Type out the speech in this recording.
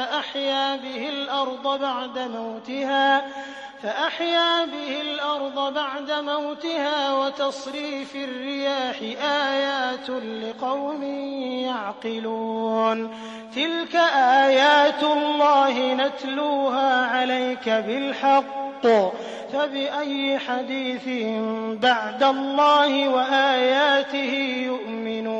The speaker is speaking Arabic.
فأحيا به الأرض بعد موتها فأحيا به الأرض بعد موتها وتصريف الرياح آيات لقوم يعقلون. تلك آيات الله نتلوها عليك بالحق فبأي حديث بعد الله وآياته يؤمنون.